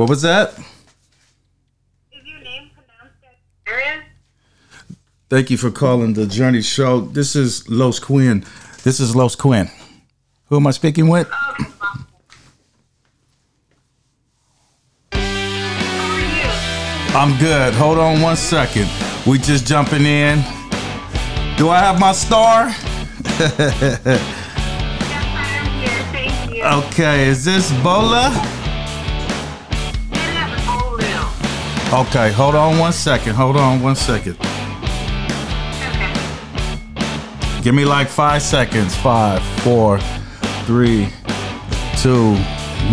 What was that? Is your name pronounced as Thank you for calling the Journey Show. This is Los Quinn. This is Los Quinn. Who am I speaking with? Oh, okay. How are you? I'm good. Hold on one second. We just jumping in. Do I have my star? Yes, I am here. Thank you. Okay, is this Bola? Okay, hold on one second. Hold on one second. Give me like five seconds. Five, four, three, two,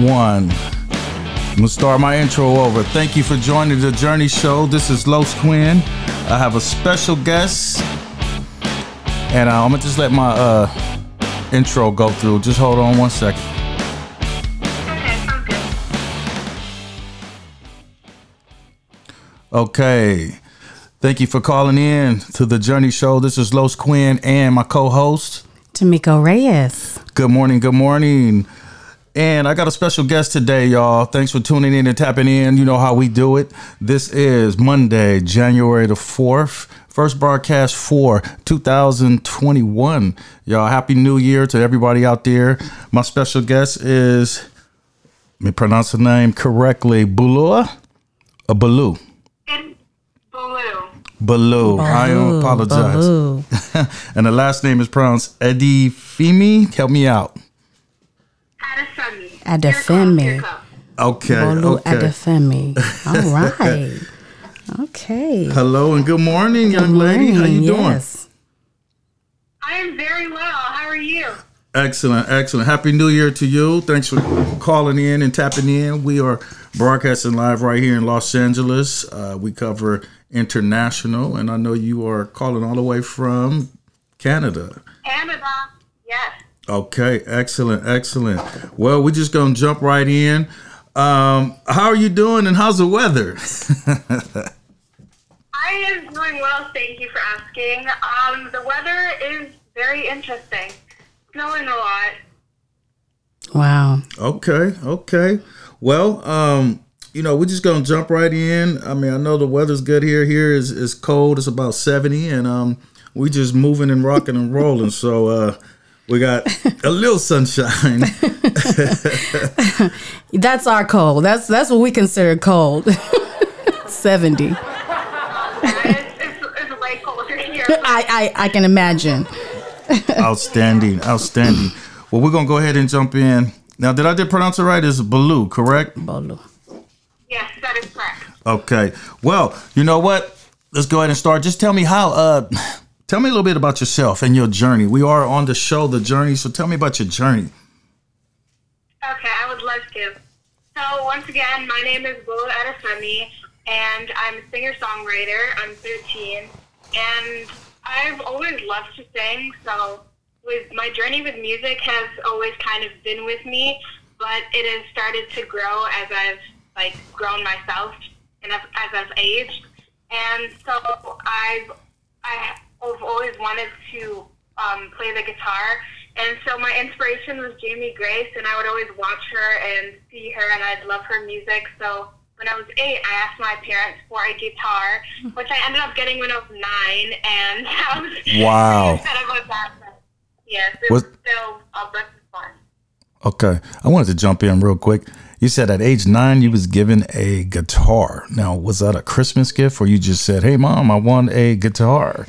one. I'm gonna start my intro over. Thank you for joining the Journey Show. This is Los Quinn. I have a special guest, and uh, I'm gonna just let my uh, intro go through. Just hold on one second. Okay. Thank you for calling in to the Journey Show. This is Los Quinn and my co-host. Tamiko Reyes. Good morning. Good morning. And I got a special guest today, y'all. Thanks for tuning in and tapping in. You know how we do it. This is Monday, January the 4th. First broadcast for 2021. Y'all, Happy New Year to everybody out there. My special guest is, let me pronounce the name correctly, Bulua? A Baloo. It's Baloo. I apologize. Baloo. and the last name is pronounced Eddie Femi. Help me out. Adesemi. Adefemi. Okay. Bolu okay. Adefemi. All right. Okay. Hello and good morning, young lady. How you doing? I am very well. How are you? Excellent, excellent. Happy New Year to you. Thanks for calling in and tapping in. We are broadcasting live right here in Los Angeles. Uh, we cover international, and I know you are calling all the way from Canada. Canada. Yes. Okay, excellent, excellent. Well, we're just gonna jump right in. Um, how are you doing, and how's the weather? I am doing well, thank you for asking. Um, the weather is very interesting. Snowing a lot. Wow. Okay, okay. Well, um, you know, we're just gonna jump right in. I mean, I know the weather's good here. Here is is cold. It's about seventy, and um, we just moving and rocking and rolling. So uh, we got a little sunshine. That's our cold. That's that's what we consider cold. 70. it's, it's, it's way colder here. I, I I can imagine. outstanding, outstanding. Well, we're gonna go ahead and jump in. Now, did I did pronounce it right? Is Baloo correct? Bolu. Yes, that is correct. Okay. Well, you know what? Let's go ahead and start. Just tell me how. Uh, tell me a little bit about yourself and your journey. We are on the show, the journey. So tell me about your journey. Okay, I would love to. So once again, my name is Bolu Adefemi, and I'm a singer-songwriter. I'm 13, and I've always loved to sing. So with my journey with music has always kind of been with me, but it has started to grow as I've like grown myself and as, as I've aged. And so I've I've always wanted to um, play the guitar. And so my inspiration was Jamie Grace, and I would always watch her and see her, and I'd love her music. So when I was eight, I asked my parents for a guitar, which I ended up getting when I was nine, and I was Wow. upset about that. Yes, it Was- was still a bunch of fun. Okay. I wanted to jump in real quick. You said at age nine you was given a guitar. Now, was that a Christmas gift, or you just said, "Hey, mom, I want a guitar"?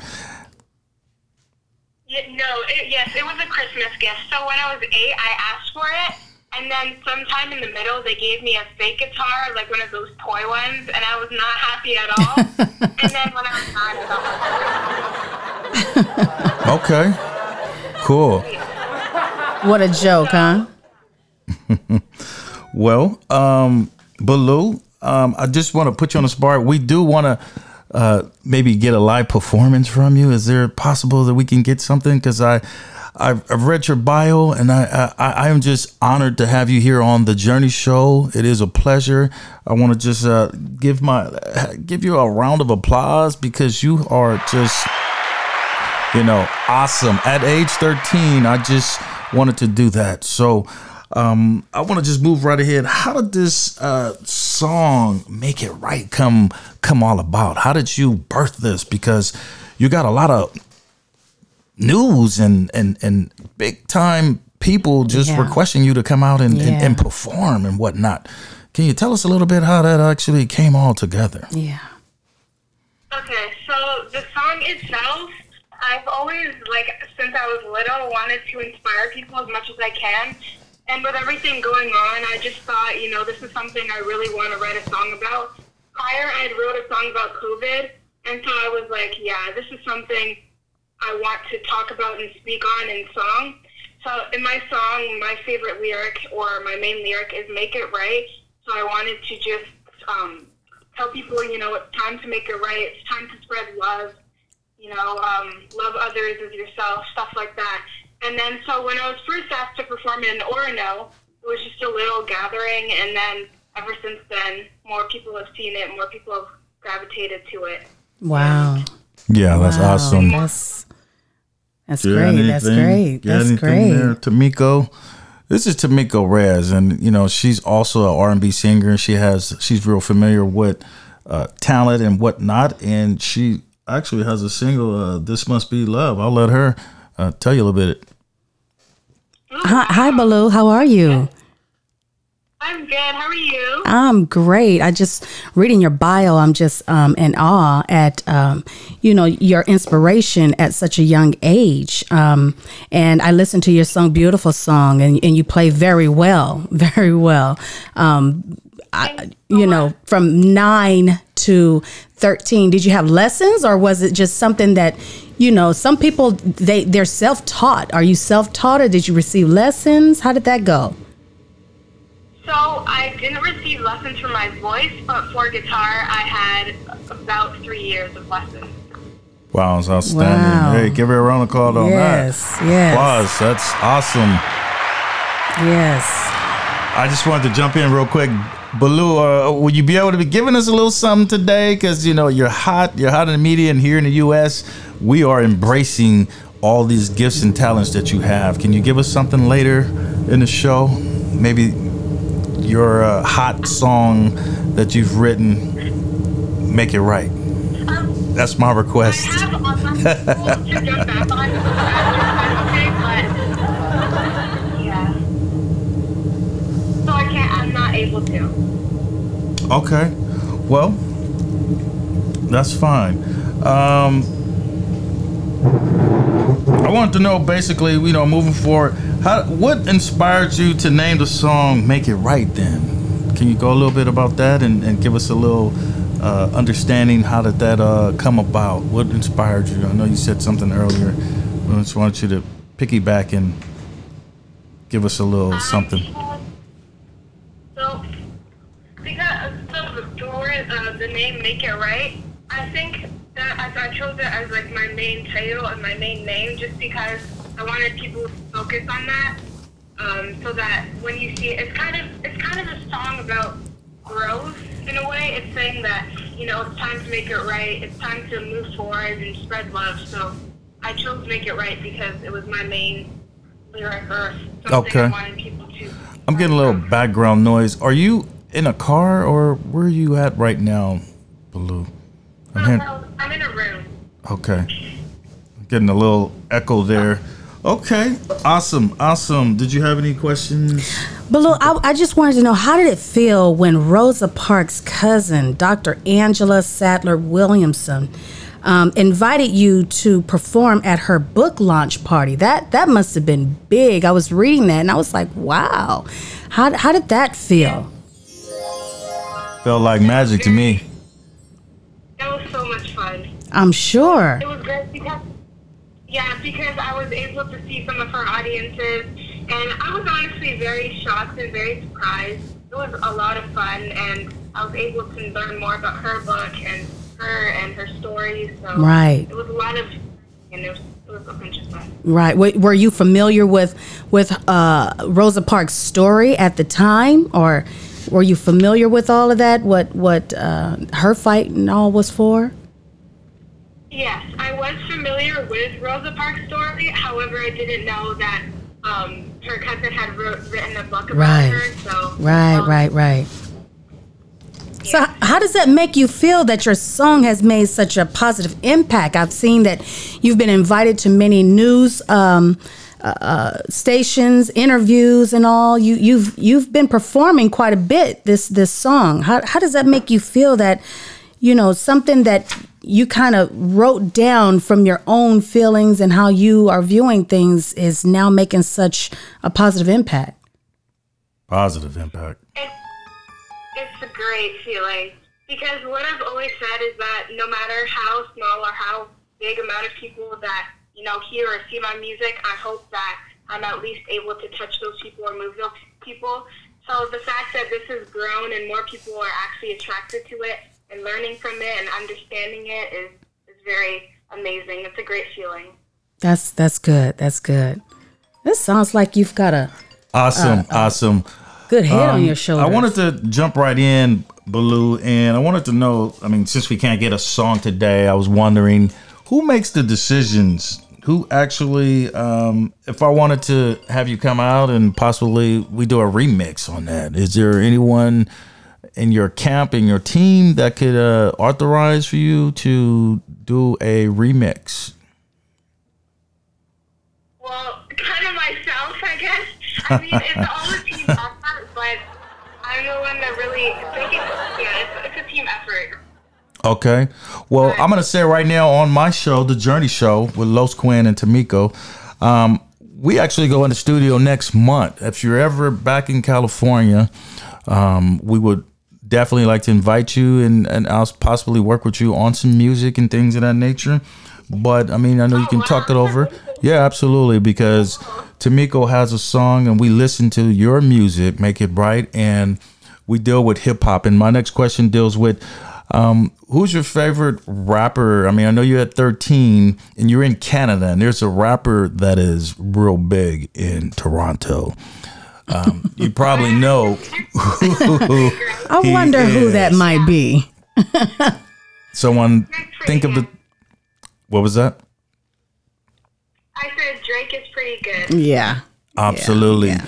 Yeah, no, it, yes, it was a Christmas gift. So when I was eight, I asked for it, and then sometime in the middle, they gave me a fake guitar, like one of those toy ones, and I was not happy at all. and then when I was nine, I got Okay. Cool. What a joke, huh? Well, um, Baloo, um, I just want to put you on the spot. We do want to uh, maybe get a live performance from you. Is there possible that we can get something? Because I, I've, I've read your bio, and I, I, I am just honored to have you here on the Journey Show. It is a pleasure. I want to just uh, give my give you a round of applause because you are just you know, awesome. At age 13, I just wanted to do that. So um, I want to just move right ahead. How did this uh, song "Make It Right" come come all about? How did you birth this? Because you got a lot of news and and and big time people just Yeah. requesting you to come out and, and, and perform and whatnot. Can you tell us a little bit how that actually came all together? Yeah. Okay, so the song itself, I've always, like, since I was little, wanted to inspire people as much as I can. And with everything going on, I just thought, you know, this is something I really want to write a song about. Prior, I had wrote a song about COVID, and so I was like, yeah, this is something I want to talk about and speak on in song. So in my song, my favorite lyric or my main lyric is "Make It Right." So I wanted to just um, tell people, you know, it's time to make it right. It's time to spread love. You know, um, love others as yourself, stuff like that. And then, so when I was first asked to perform in Orono, it was just a little gathering, and then ever since then, more people have seen it, more people have gravitated to it. Wow. Yeah, that's Wow, awesome. That's that's Got great. That's great. got That's great. there? Tamiko. This is Tamiko Reyes, and you know she's also an R and B singer. and She has she's real familiar with uh, talent and whatnot, and she actually has a single. Uh, this must be love. I'll let her uh, tell you a little bit. Hi, hi, Baloo. How are you? I'm good. How are you? I'm great. I just reading your bio. I'm just um, in awe at um, you know your inspiration at such a young age. Um, and I listened to your song, beautiful song, and, and you play very well, very well. Um, I, you know, from nine to thirteen, did you have lessons, or was it just something that you know? Some people they they're self taught. Are you self taught, or did you receive lessons? How did that go? So I didn't receive lessons for my voice, but for guitar, I had about three years of lessons. Wow, it's outstanding. Wow. Hey, give her a round of applause on Yes, that. yes. Applause. That's awesome. Yes. I just wanted to jump in real quick. Baloo, uh, will you be able to be giving us a little something today? Because you know you're hot, you're hot in the media, and here in the U.S., we are embracing all these gifts and talents that you have. Can you give us something later in the show? Maybe your uh, hot song that you've written. Make it right. Um, That's my request. have on my phone to jump back on after okay, but yeah. So I can't. I'm not able to. Okay. Well, that's fine. Um, I want to know basically, you know, moving forward, how what inspired you to name the song "Make It Right"? Then, can you go a little bit about that and, and give us a little uh, understanding? How did that uh, come about? What inspired you? I know you said something earlier. I just want you to piggyback and give us a little something. So, because so the story, uh, the name "Make It Right," I think that I, I chose it as like my main title and my main name, just because I wanted people to focus on that, um, so that when you see it, it's kind of it's kind of a song about growth in a way. It's saying that you know it's time to make it right. It's time to move forward and spread love. So I chose "Make It Right" because it was my main lyric or something Okay. I wanted people to. I'm getting a little background noise. Are you in a car or where are you at right now, Baloo? I'm hearing, I'm in a room. okay. Getting a little echo there. Okay, awesome, awesome. Did you have any questions? Baloo, I, I just wanted to know how did it feel when Rosa Parks' cousin, Dr. Angela Sadler Williamson, um, invited you to perform at her book launch party? That that must have been big. I was reading that and I was like, wow. How, how did that feel? Felt like magic to me. I'm sure. It was great because, yeah, because I was able to see some of her audiences, and I was honestly very shocked and very surprised. It was a lot of fun, and I was able to learn more about her book and her and her stories. So Right. it was a lot of, and it was, it was a bunch of fun. Right. Were, were you familiar with with uh, Rosa Parks' story at the time, or were you familiar with all of that? What what uh, her fight and all was for? Yes, I was familiar with Rosa Parks' story. However, I didn't know that um, her cousin had wrote, written a book about Right. her. So Right. um, Right. Right. So, how does that make you feel that your song has made such a positive impact? I've seen that you've been invited to many news um, uh, uh, stations, interviews, and all. You, you've you've been performing quite a bit this this song. How how does that make you feel that you know something that you kind of wrote down from your own feelings and how you are viewing things is now making such a positive impact? Positive impact. It's, it's a great feeling because what I've always said is that no matter how small or how big amount of people that you know hear or see my music, I hope that I'm at least able to touch those people or move those people. So the fact that this has grown and more people are actually attracted to it and learning from it and understanding it is, is very amazing. It's a great feeling. That's that's good. That's good. This sounds like you've got a Awesome, awesome. good head on Um, your shoulder. I wanted to jump right in, Baloo, and I wanted to know. I mean, since we can't get a song today, I was wondering who makes the decisions. Who actually, um, if I wanted to have you come out and possibly we do a remix on that, is there anyone in your camp and your team that could uh, authorize for you to do a remix? Well, kind of myself, I guess. I mean, it's all a team effort, but I'm the one that really think it's yeah, it's, it's a team effort. Okay. Well, I'm gonna say right now on my show, the Journey Show with Los Quinn and Tamiko, um, we actually go in the studio next month. If you're ever back in California, um, we would definitely like to invite you and and I'll possibly work with you on some music and things of that nature. But I mean, I know you can talk it over. Yeah, absolutely. Because Tamiko has a song, and we listen to your music, make it bright, and we deal with hip hop. And my next question deals with um, who's your favorite rapper? I mean, I know you're at 13 and you're in Canada, and there's a rapper that is real big in Toronto. Um, you probably know. who I he wonder who that might be. Someone think of the. What was that? I said Drake is pretty good. Yeah. Absolutely. yeah.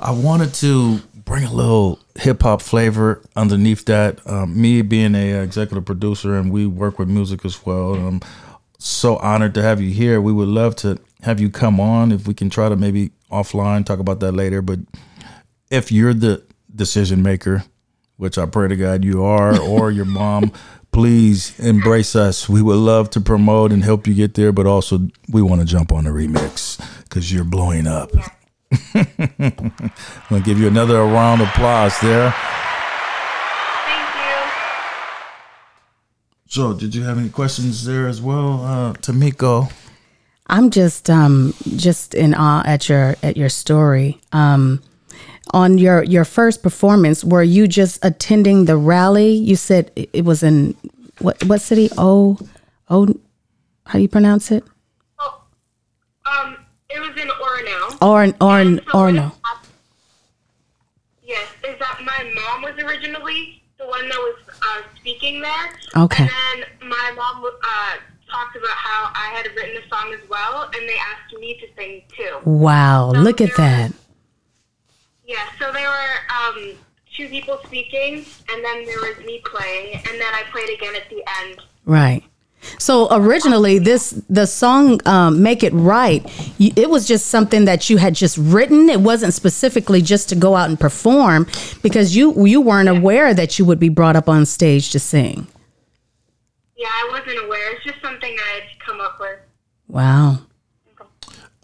I wanted to bring a little hip hop flavor underneath that. Um, me being a executive producer and we work with music as well. I'm so honored to have you here. We would love to have you come on if we can try to maybe offline talk about that later. But if you're the decision maker, which I pray to God you are, or your mom, please embrace us. We would love to promote and help you get there, but also we want to jump on the remix because you're blowing up. I'm gonna give you another round of applause there. Thank you. So, did you have any questions there as well, uh, Tamiko? I'm just um just in awe at your at your story. Um on your your first performance, were you just attending the rally? You said it was in what what city? Oh, oh, how do you pronounce it? Oh, um, it was in Orono. Or or so Yes, is that my mom was originally the one that was uh, speaking there. Okay. And then my mom uh, talked about how I had written a song as well, and they asked me to sing too. Wow, look at that. Yeah, so there were um, two people speaking, and then there was me playing, and then I played again at the end. Right. So originally, this the song um, "Make It Right." You, it was just something that you had just written. It wasn't specifically just to go out and perform because you you weren't aware that you would be brought up on stage to sing. Yeah, I wasn't aware. It's just something I had come up with. Wow.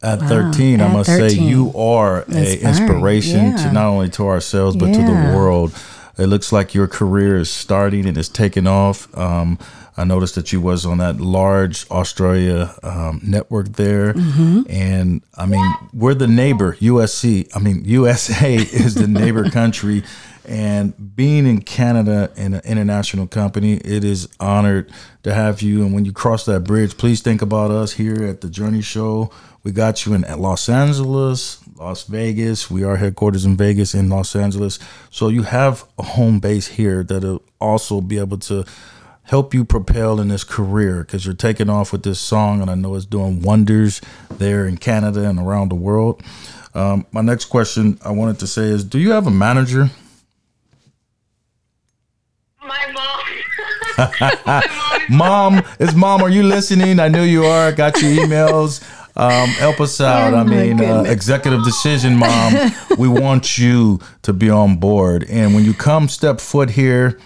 At 13, I at must say you are a inspiration yeah. to not only to ourselves but to the world. It looks like your career is starting and is taking off. Um, I noticed that you was on that large Australia um, network there, Mm-hmm. and I mean we're the neighbor USC. I mean USA is the neighbor country, and being in Canada in an international company, it is honored to have you. And when you cross that bridge, please think about us here at the Journey Show. We got you in Los Angeles, Las Vegas. We are headquarters in Vegas in Los Angeles. So you have a home base here that'll also be able to help you propel in this career because you're taking off with this song, and I know it's doing wonders there in Canada and around the world. Um, my next question I wanted to say is Do you have a manager? My mom, it's mom. Are you listening? I know you are. Got your emails. Um, help us out. Oh, I mean, uh, executive decision, mom. we want you to be on board. And when you come step foot here,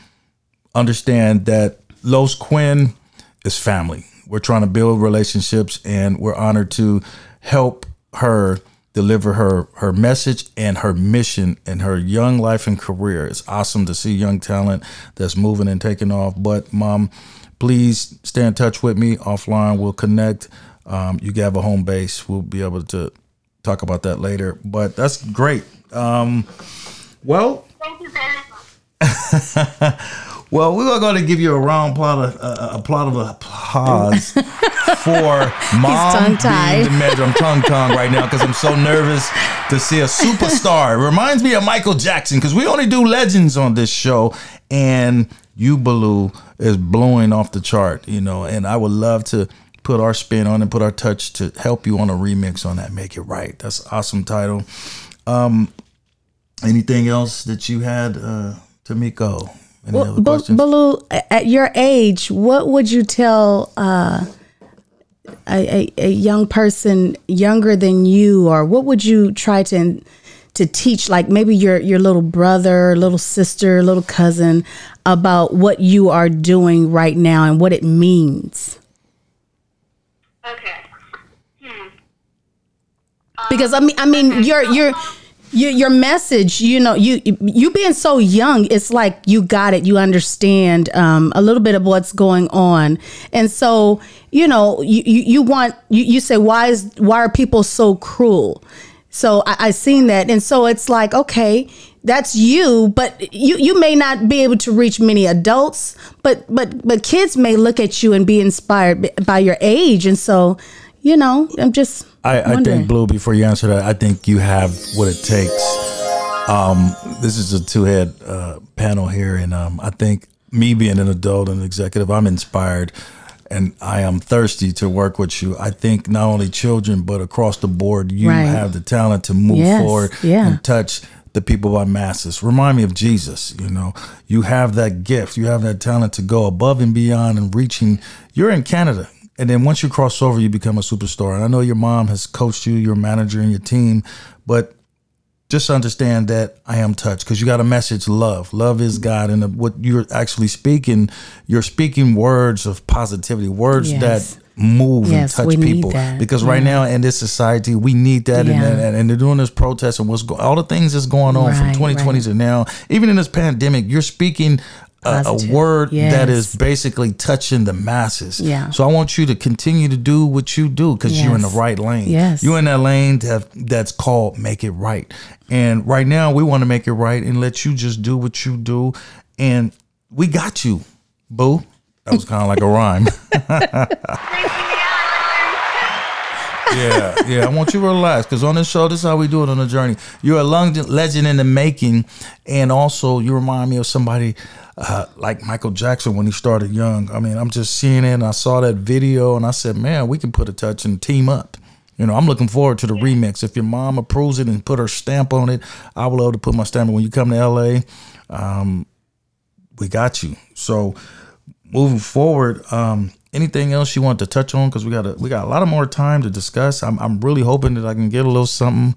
understand that Los Quinn is family. We're trying to build relationships, and we're honored to help her deliver her her message and her mission and her young life and career. It's awesome to see young talent that's moving and taking off. But mom, please stay in touch with me offline. We'll connect. Um, you have a home base. We'll be able to talk about that later. But that's great. Um, well, Thank you very much. well, we're going to give you a round plot of uh, a plot of applause for mom being the measure. I'm tongue tongue right now because I'm so nervous to see a superstar. It reminds me of Michael Jackson because we only do legends on this show, and you Baloo is blowing off the chart. You know, and I would love to put our spin on and put our touch to help you on a remix on that. Make it right. That's an awesome title. Um, anything else that you had, uh, Tamiko? Any other Ba- questions? Baloo, at your age, what would you tell uh, a, a, a young person younger than you, or what would you try to to teach, like maybe your your little brother, little sister, little cousin, about what you are doing right now and what it means? Okay. because I mean, I mean, your your your your message, you know, you you being so young, it's like you got it, you understand um, a little bit of what's going on, and so you know, you you, you want you, you say why is why are people so cruel? So I, I seen that, and so it's like okay, that's you, but you you may not be able to reach many adults, but but but kids may look at you and be inspired by your age, and so you know, I'm just I, I think Blue. Before you answer that, I think you have what it takes. Um, this is a two-head uh, panel here, and um, I think me being an adult and executive, I'm inspired, and I am thirsty to work with you. I think not only children, but across the board, you Right. have the talent to move Yes, forward yeah. and touch the people by masses. Remind me of Jesus. You know, you have that gift, you have that talent to go above and beyond and reaching. You're in Canada. And then once you cross over, you become a superstar. And I know your mom has coached you, your manager, and your team, but just understand that I am touched because you got a message love. Love is God. And what you're actually speaking, you're speaking words of positivity, words Yes. that move Yes, and touch people. Because right now in this society, we need that. And, Yeah. and, and they're doing this protest and what's go- all the things that's going on from Right, 2020 to now. Even in this pandemic, you're speaking a, a word that Yes. is basically touching the masses. Yeah. So I want you to continue to do what you do because you're in the right lane. Yes. You're in that lane that that's called make it right. And right now we want to make it right and let you just do what you do. And we got you, boo. That was kind of like a rhyme. yeah, yeah. I want you to relax because on this show, this is how we do it on the journey. You're a legend in the making, and also you remind me of somebody uh, like Michael Jackson when he started young. I mean, I'm just seeing it, and I saw that video, and I said, man, we can put a touch and team up. You know, I'm looking forward to the remix. If your mom approves it and put her stamp on it, I will love to put my stamp. When you come to LA, um, we got you. So moving forward, um, anything else you want to touch on? Because we got a, we got a lot of more time to discuss. I'm I'm really hoping that I can get a little something,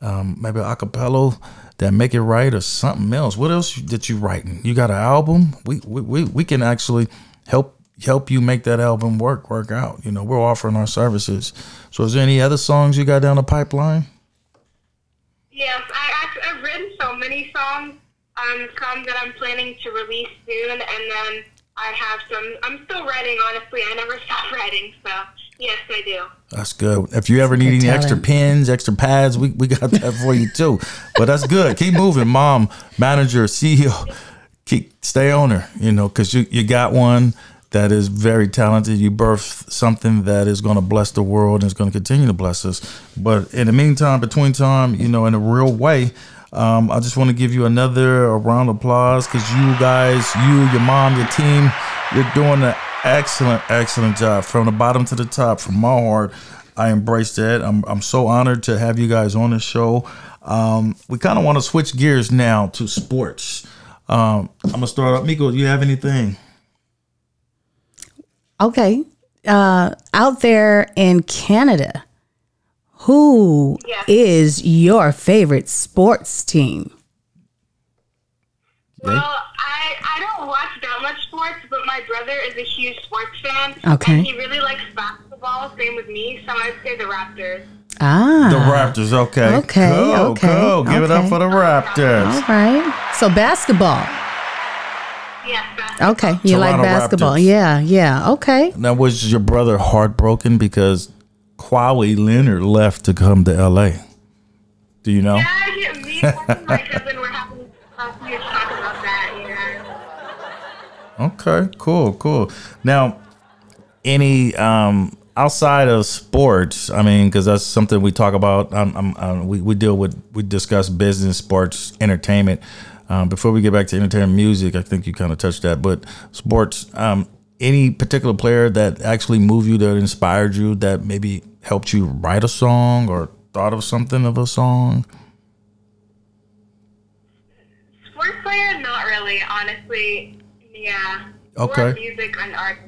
um, maybe a cappella that make it right or something else. What else that you writing? You got an album? We we we, we can actually help help you make that album work work out. You know, we're offering our services. So is there any other songs you got down the pipeline? Yes, I I've written so many songs. Um, some that I'm planning to release soon, and then I have some. I'm still writing. Honestly, I never stop writing. So yes, I do. That's good. If you ever need any Good extra talent. pens, extra pads, we, we got that for you too. But that's good. Keep moving, mom, manager, CEO. Keep stay on her, you know, because you, you got one that is very talented. You birthed something that is going to bless the world and is going to continue to bless us. But in the meantime, between time, you know, in a real way, um, I just want to give you another round of applause because you guys, you, your mom, your team, you're doing an excellent, excellent job from the bottom to the top. From my heart, I embrace that. I'm, I'm so honored to have you guys on the show. Um, we kind of want to switch gears now to sports. Um, I'm gonna start up. Miko, do you have anything? Okay. Uh, out there in Canada, who is Yeah. your favorite sports team? Well, I, I don't watch that much sports, but my brother is a huge sports fan. Okay. And he really likes basketball, same with me, so I'd say the Raptors. Ah. The Raptors, okay. Okay, Cool, okay, cool. Give it up for the Raptors. All right. So basketball. Yes, basketball. Okay. You like basketball. Raptors. Yeah. Yeah. Okay. Now, was your brother heartbroken because Kawhi Leonard left to come to LA? Do you know? Yeah, yeah, me and my cousin were having a huge talk about that, yeah. Okay, cool, cool. Now, any um outside of sports, I mean, because that's something we talk about. Um, um, um, we we deal with we discuss business, sports, entertainment. Um, before we get back to entertainment, music, I think you kind of touched that, but sports. Um, any particular player that actually moved you, that inspired you, that maybe helped you write a song or thought of something of a song? Sports player, not really, honestly. Yeah. Okay. Music and art.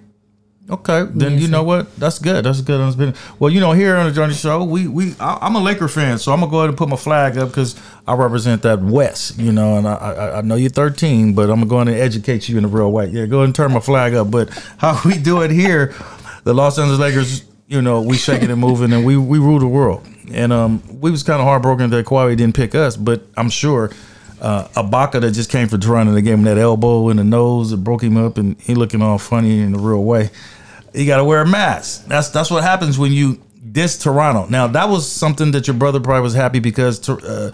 Okay, then you know what? That's good. That's good. Well. You know, here on the Journey Show, we we I, I'm a Laker fan, so I'm gonna go ahead and put my flag up because I represent that West. You know, and I, I I know you're 13, but I'm gonna go in and educate you in a real way. Yeah, go ahead and turn my flag up. But how we do it here, the Los Angeles Lakers, you know, we shaking and moving, and we we rule the world. And um, we was kind of heartbroken that Kawhi didn't pick us, but I'm sure uh, Ibaka that just came from Toronto, they gave him that elbow in the nose, it broke him up, and he looking all funny in the real way. You got to wear a mask. That's that's what happens when you diss Toronto. Now that was something that your brother probably was happy because uh,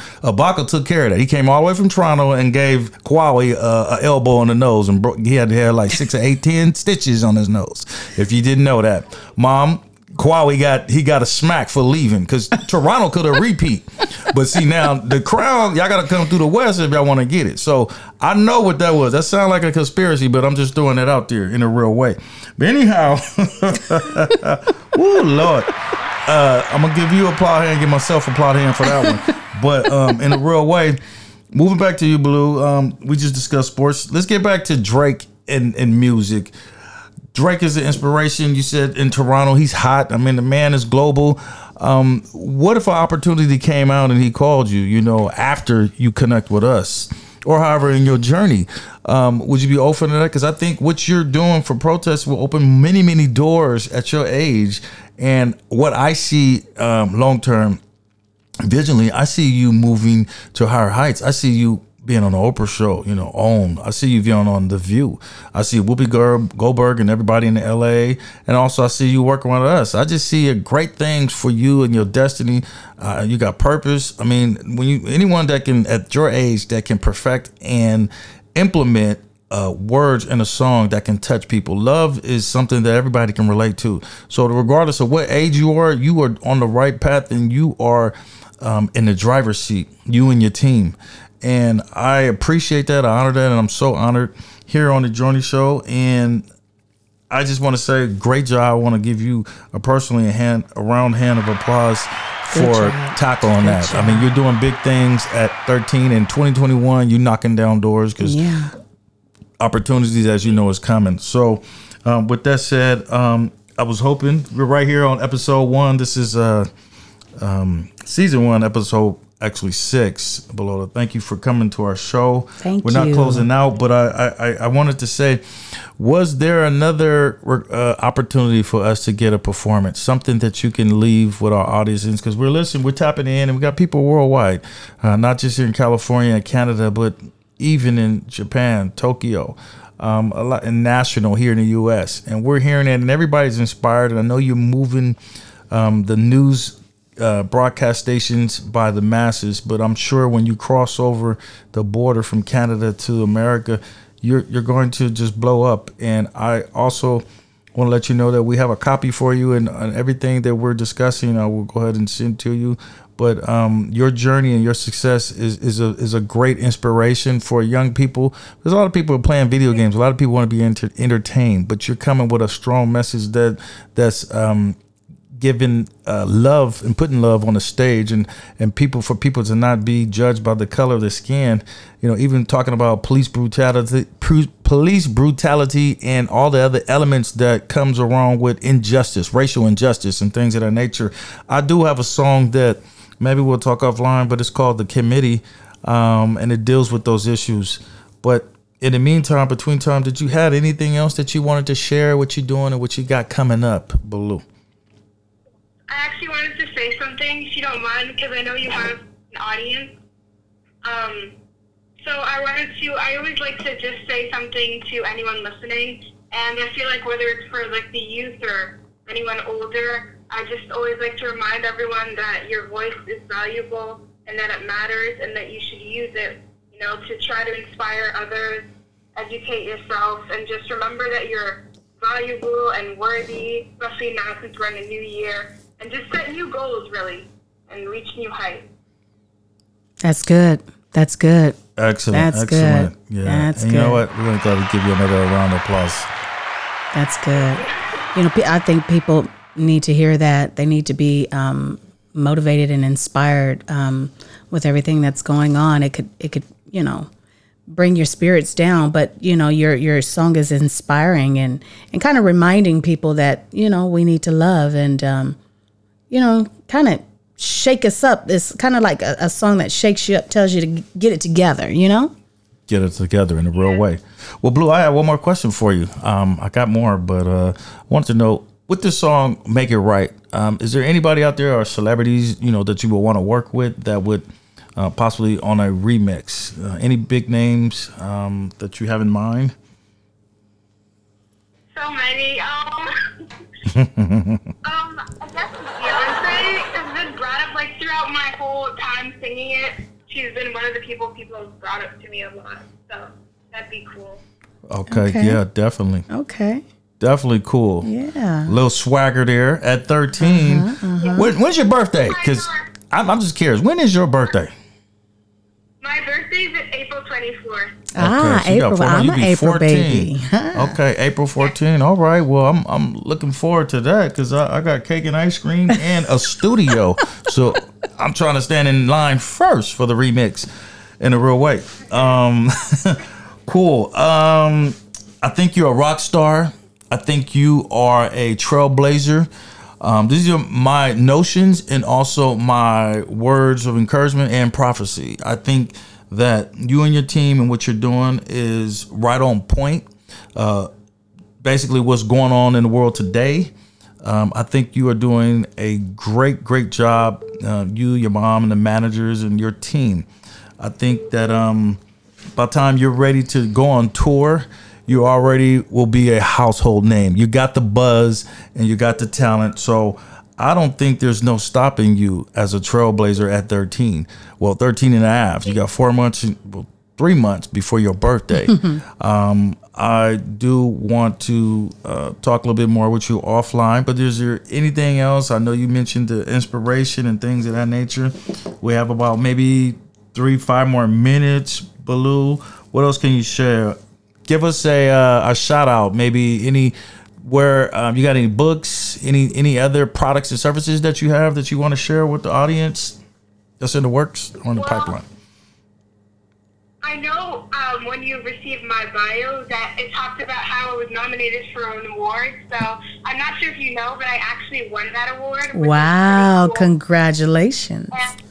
took care of that. He came all the way from Toronto and gave Kawhi uh, a elbow in the nose, and broke, he had to have like six or eight, ten stitches on his nose. If you didn't know that, Mom. Kawhi got he got a smack for leaving because Toronto could have repeat, but see now the crown y'all got to come through the West if y'all want to get it. So I know what that was. That sounds like a conspiracy, but I'm just throwing it out there in a real way. But anyhow, Woo, Lord. Uh, I'm gonna give you a plot hand, give myself a plot hand for that one. But um, in a real way, moving back to you, Blue. Um, we just discussed sports. Let's get back to Drake and, and music. Drake is an inspiration. You said in Toronto, he's hot. I mean, the man is global. Um, what if an opportunity came out and he called you? You know, after you connect with us, or however in your journey, um, would you be open to that? Because I think what you're doing for protests will open many, many doors at your age. And what I see um, long term, visually, I see you moving to higher heights. I see you being on the Oprah show, you know, OWN. I see you being on The View. I see Whoopi Goldberg and everybody in the LA. And also, I see you working with us. I just see great things for you and your destiny. Uh, you got purpose. I mean, when you anyone that can, at your age, that can perfect and implement uh, words in a song that can touch people. Love is something that everybody can relate to. So, regardless of what age you are, you are on the right path and you are um, in the driver's seat, you and your team. And I appreciate that. I honor that. And I'm so honored here on the Journey Show. And I just want to say, great job. I want to give you a personally a hand, a round hand of applause for job. tackling that. I mean, you're doing big things at 13 and 2021. You're knocking down doors because Yeah. opportunities, as you know, is coming. So, um, with that said, um, I was hoping we're right here on episode one. This is uh, um, season one, episode actually six. Below, thank you for coming to our show. Thank we're not closing out, but I, I, I- I wanted to say, was there another uh, opportunity for us to get a performance, something that you can leave with our audiences? Because we're listening, we're tapping in, and we got people worldwide, uh, not just here in California and Canada, but even in Japan, Tokyo, um, a lot in national here in the U.S. And we're hearing it, and everybody's inspired. And I know you're moving um, the news uh, broadcast stations by the masses, but I'm sure when you cross over the border from Canada to America, you're you're going to just blow up. And I also want to let you know that we have a copy for you and, and everything that we're discussing. I will go ahead and send to you. But um, your journey and your success is, is a is a great inspiration for young people. There's a lot of people playing video games. A lot of people want to be enter- entertained, but you're coming with a strong message that that's um, giving uh, love and putting love on the stage and and people for people to not be judged by the color of their skin you know even talking about police brutality police brutality and all the other elements that comes along with injustice racial injustice and things of that nature i do have a song that maybe we'll talk offline but it's called the committee um, and it deals with those issues but in the meantime, between time, did you have anything else that you wanted to share? What you're doing and what you got coming up, Baloo? I actually wanted to say something, if you don't mind, because I know you have an audience. Um, so I wanted to. I always like to just say something to anyone listening, and I feel like whether it's for like the youth or anyone older, I just always like to remind everyone that your voice is valuable and that it matters, and that you should use it you know, to try to inspire others, educate yourself, and just remember that you're valuable and worthy, especially now since we're in a new year, and just set new goals, really, and reach new heights. That's good. That's good. Excellent. That's excellent. good. Yeah. That's and good. you know what? We're going to got to give you another round of applause. That's good. You know, I think people need to hear that. They need to be um, motivated and inspired um, with everything that's going on. It could, it could, you know, bring your spirits down, but you know, your your song is inspiring and and kind of reminding people that you know we need to love and um, you know, kind of shake us up. It's kind of like a, a song that shakes you up, tells you to get it together. You know. Get it together in a real way. Well, Blue, I have one more question for you. Um, I got more, but uh, I wanted to know with this song "Make It Right." Um, is there anybody out there or celebrities you know that you would want to work with that would uh, possibly on a remix? Uh, any big names um, that you have in mind? So many. Um, um, I guess Beyonce has been brought up like throughout my whole time singing it. She's been one of the people people have brought up to me a lot. So that'd be cool. Okay, Okay. yeah, definitely, Okay. definitely cool. Yeah. Little swagger there at 13. When, when's your birthday? Because I'm, I'm just curious. When is your birthday? My birthday's at April 24th. Ah, so April. four- I'm an April 14. baby. Okay, April 14. All right. Well, I'm I'm looking forward to that because I, I got cake and ice cream and a studio. so I'm trying to stand in line first for the remix in a real way. Um, cool. Um, I think you're a rock star. I think you are a trailblazer. Um, these are my notions and also my words of encouragement and prophecy. I think that you and your team and what you're doing is right on point. Uh, basically, what's going on in the world today. Um, I think you are doing a great, great job. Uh, you, your mom, and the managers and your team. I think that um, by the time you're ready to go on tour, you already will be a household name. You got the buzz and you got the talent. So I don't think there's no stopping you as a trailblazer at 13. Well, 13 and a half. You got four months, well, three months before your birthday. um, I do want to uh, talk a little bit more with you offline, but is there anything else? I know you mentioned the inspiration and things of that nature. We have about maybe three, five more minutes. Baloo, what else can you share? Give us a uh, a shout out, maybe any where um, you got any books, any any other products and services that you have that you want to share with the audience that's in the works or in the Well, pipeline. I know um, when you received my bio that it talked about how I was nominated for an award. So I'm not sure if you know, but I actually won that award. Wow, cool. congratulations. And-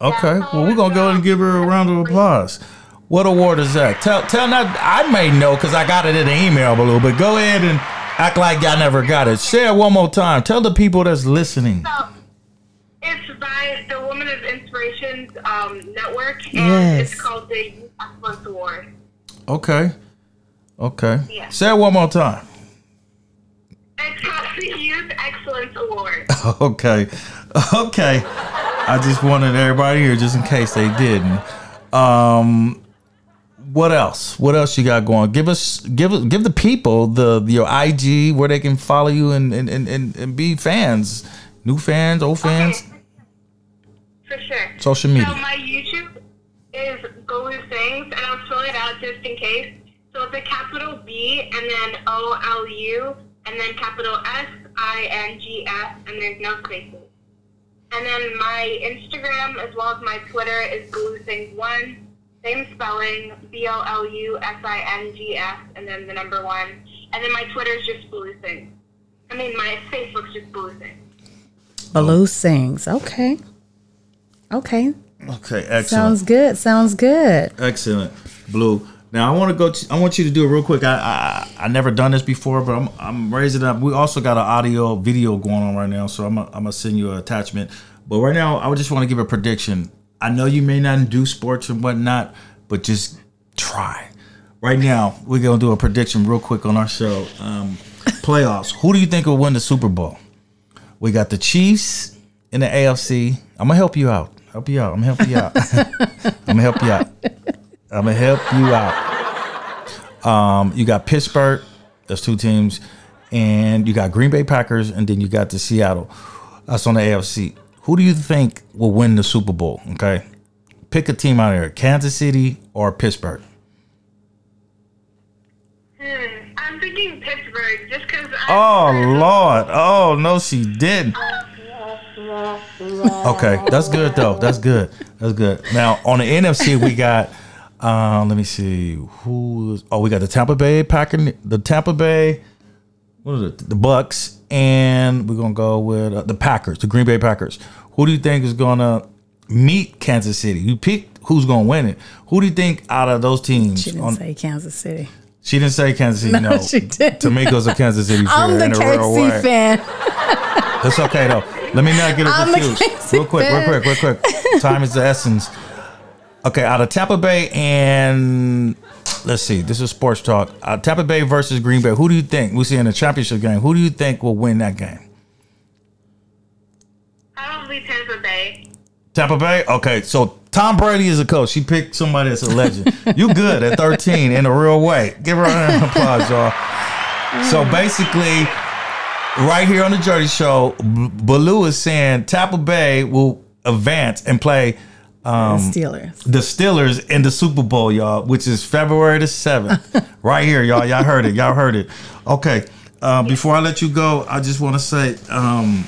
Okay, Yeah, well we're gonna go ahead and give her a round of applause. What award is that? Tell tell not I may know because I got it in the email Baloo, but go ahead and act like I never got it. Say it one more time. Tell the people that's listening. So it's by the Woman of Inspirations um, Network, and Yes. it's called the Youth Excellence Award. Okay. Okay. Yeah. Say it one more time. It's called the Youth Excellence Award. Okay. Okay. I just wanted everybody here just in case they didn't. Um what else? What else you got going? Give us give give the people the your IG where they can follow you and and, and, and, and be fans. New fans, old fans, Okay. For sure. social media. So my YouTube is Bolu Sings, and I'll spell it out just in case. So it's a capital B and then O L U and then capital S I N G S, and there's no spaces. And then my Instagram as well as my Twitter is bolusings1. Same spelling, B L L U S I N G S, and then the number one. And then my Twitter is just bolusings. I mean, my Facebook's just bolusings. Blue sings. Okay. Okay. Okay, excellent. Sounds good. Sounds good. Excellent, Blue. Now I want to go. To, I want you to do it real quick. I I I never done this before, but I'm I'm raising up. We also got an audio video going on right now, so I'm a, I'm gonna send you an attachment. But right now, I would just want to give a prediction. I know you may not do sports and whatnot, but just try. Right now, we're gonna do a prediction real quick on our show. Um, playoffs. Who do you think will win the Super Bowl? We got the Chiefs in the AFC. I'm gonna help you out. Help you out. I'm gonna help you out. I'm gonna help you out. I'm gonna help you out. Um, you got Pittsburgh. That's two teams, and you got Green Bay Packers, and then you got the Seattle. That's on the AFC. Who do you think will win the Super Bowl? Okay, pick a team out of here: Kansas City or Pittsburgh. Hmm. I'm thinking Pittsburgh just because. Oh Lord! Oh no, she didn't. Okay, that's good though. That's good. That's good. Now on the NFC, we got. Um, let me see who's. Oh, we got the Tampa Bay Packer, the Tampa Bay. What is it? The Bucks, and we're gonna go with uh, the Packers, the Green Bay Packers. Who do you think is gonna meet Kansas City? You pick who's gonna win it. Who do you think out of those teams? She didn't on- say Kansas City. she didn't say Kansas City. No, No, she didn't. Tamiko's a Kansas City fan I'm the. KC fan. It's okay though. Let me not get it confused. Real quick, real quick, real quick. Time is the essence. Okay, out of Tampa Bay and let's see, this is sports talk. Uh, Tampa Bay versus Green Bay. Who do you think we see in the championship game? Who do you think will win that game? Probably Tampa Bay. Tampa Bay. Okay, so Tom Brady is a coach. She picked somebody that's a legend. you good at 13 in a real way. Give her an applause, y'all. So basically, right here on the Journey Show, B- Bolu is saying Tampa Bay will advance and play um, Steelers. the Steelers in the Super Bowl, y'all, which is February the 7th. right here, y'all. Y'all heard it. Y'all heard it. Okay. Uh, before I let you go, I just want to say um,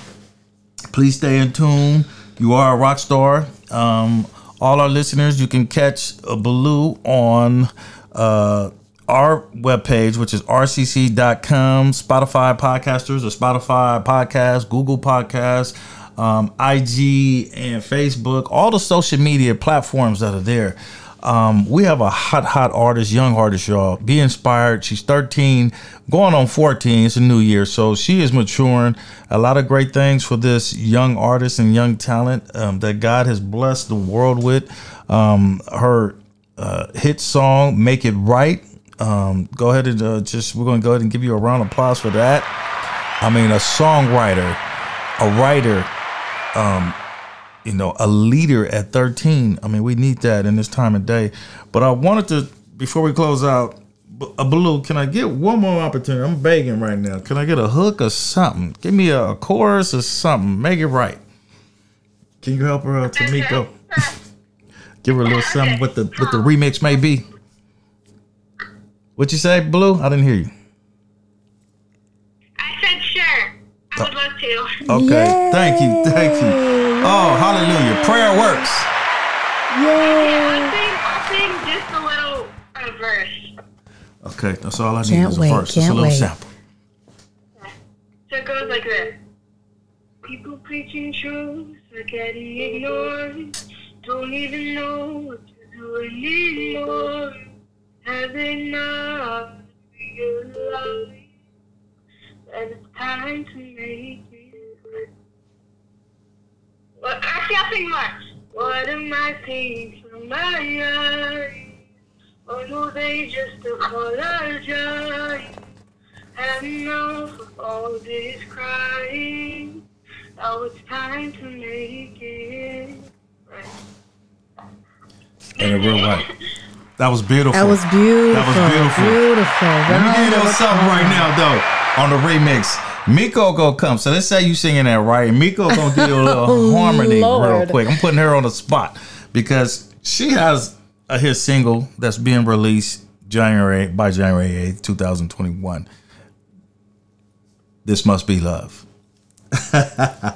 please stay in tune. You are a rock star. Um, all our listeners, you can catch a Bolu on uh, our webpage, which is rcc.com, Spotify podcasters or Spotify podcast, Google podcast, um, IG and Facebook, all the social media platforms that are there. Um, we have a hot, hot artist, young artist, y'all. Be inspired. She's 13, going on 14. It's a new year. So she is maturing. A lot of great things for this young artist and young talent um, that God has blessed the world with. Um, her uh, hit song, Make It Right. Um, go ahead and uh, just, we're going to go ahead and give you a round of applause for that. I mean, a songwriter, a writer, Um, you know, a leader at 13. I mean, we need that in this time of day. But I wanted to, before we close out, a uh, Bolu. can I get one more opportunity? I'm begging right now. Can I get a hook or something? Give me a, chorus or something. Make it right. Can you help her out, Tamiko? Give her a little something what the what the remix may be. What you say, Bolu? I didn't hear you. I said sure. I would love to. Okay. Thank you. Thank you. Oh, hallelujah. Prayer works. I'll sing, I'll sing just a little verse. Okay, that's all I need Can't is a wait, verse. Just a little wait. sample. So it goes like this. People preaching truth are getting ignored. Don't even know what to do anymore. Have they not realized that it's time to make it right? Well, actually, I'll sing more. What am I seeing from my eyes? Oh, or do they just apologize? Had enough of all this crying. Now it's time to make it right. In a real way. That was beautiful. That was beautiful. That was beautiful. Beautiful. Let me give you a little Round of something right now, though, on the remix. Miko gonna come. So let's say you singing that right. Miko gonna give you a little harmony real quick. I'm putting her on the spot because she has a hit single that's being released January by January 8th, 2021. This must be love. uh,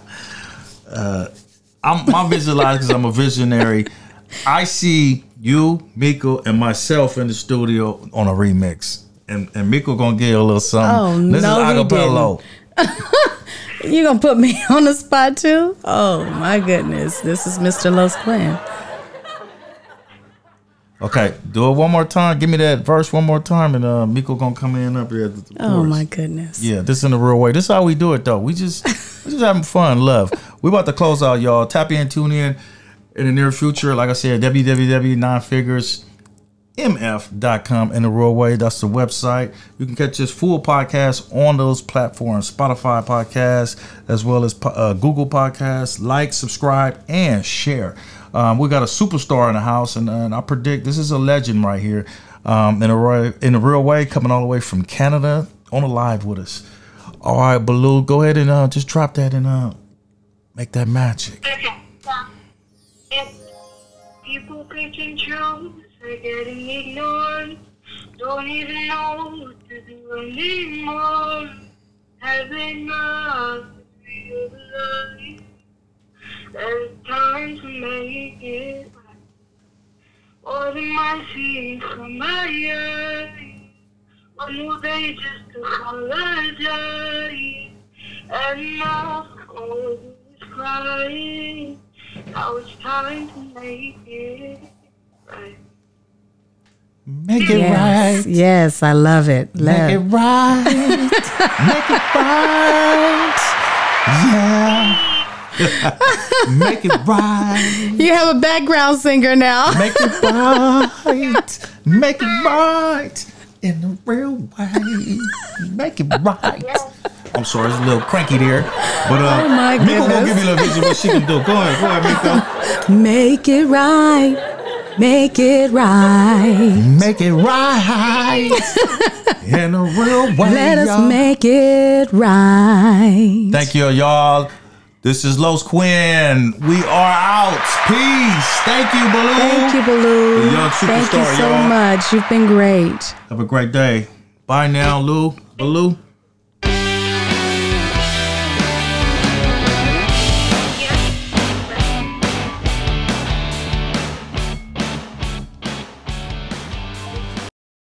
I'm my visualize because I'm a visionary. I see you, Miko, and myself in the studio on a remix. And and Miko gonna get a little something. Oh, this no, is he acapella. You gonna put me on the spot too? Oh my goodness, this is Mr. Los Quin. Okay, do it one more time. Give me that verse one more time, and uh, Miko gonna come in up here. At the Oh my goodness. Yeah, this in the real way. This is how we do it, though. We just we just having fun, love. We about to close out, y'all. Tap in, tune in in the near future. Like I said, www.nonfiguresmf.com in the real way. That's the website. You can catch this full podcast on those platforms: Spotify podcast, as well as uh, Google Podcasts. Like, subscribe, and share. Um, we got a superstar in the house, and, and I predict this is a legend right here. Um, in a in a real way, coming all the way from Canada on a live with us. All right, Bolu, go ahead and uh, just drop that and uh, make that magic. People picking truths are getting ignored, don't even know what to do anymore. Have they not realized that it's time to make it right? Or am I seeing from my eyes? Or will they just apologize? And now all is crying. Now it's time to make it right. Make it Yes, right. yes, I love it. Make it right. Make it right. Yeah. Make it right. You have a background singer now. Make it right. Make it right. In the real way. Make it right. I'm sorry, it's a little cranky there. But uh Oh, my Miko gonna give you a little vision what she can do. Go ahead, go ahead, Miko. Make it right. Make it right. Make it right. In a real way. Let us y'all. make it right. Thank you, y'all. This is Los Quin. We are out. Peace. Thank you, Bolu. Thank you, Bolu. The young Thank you so y'all. much. You've been great. Have a great day. Bye now, Lou. Bolu.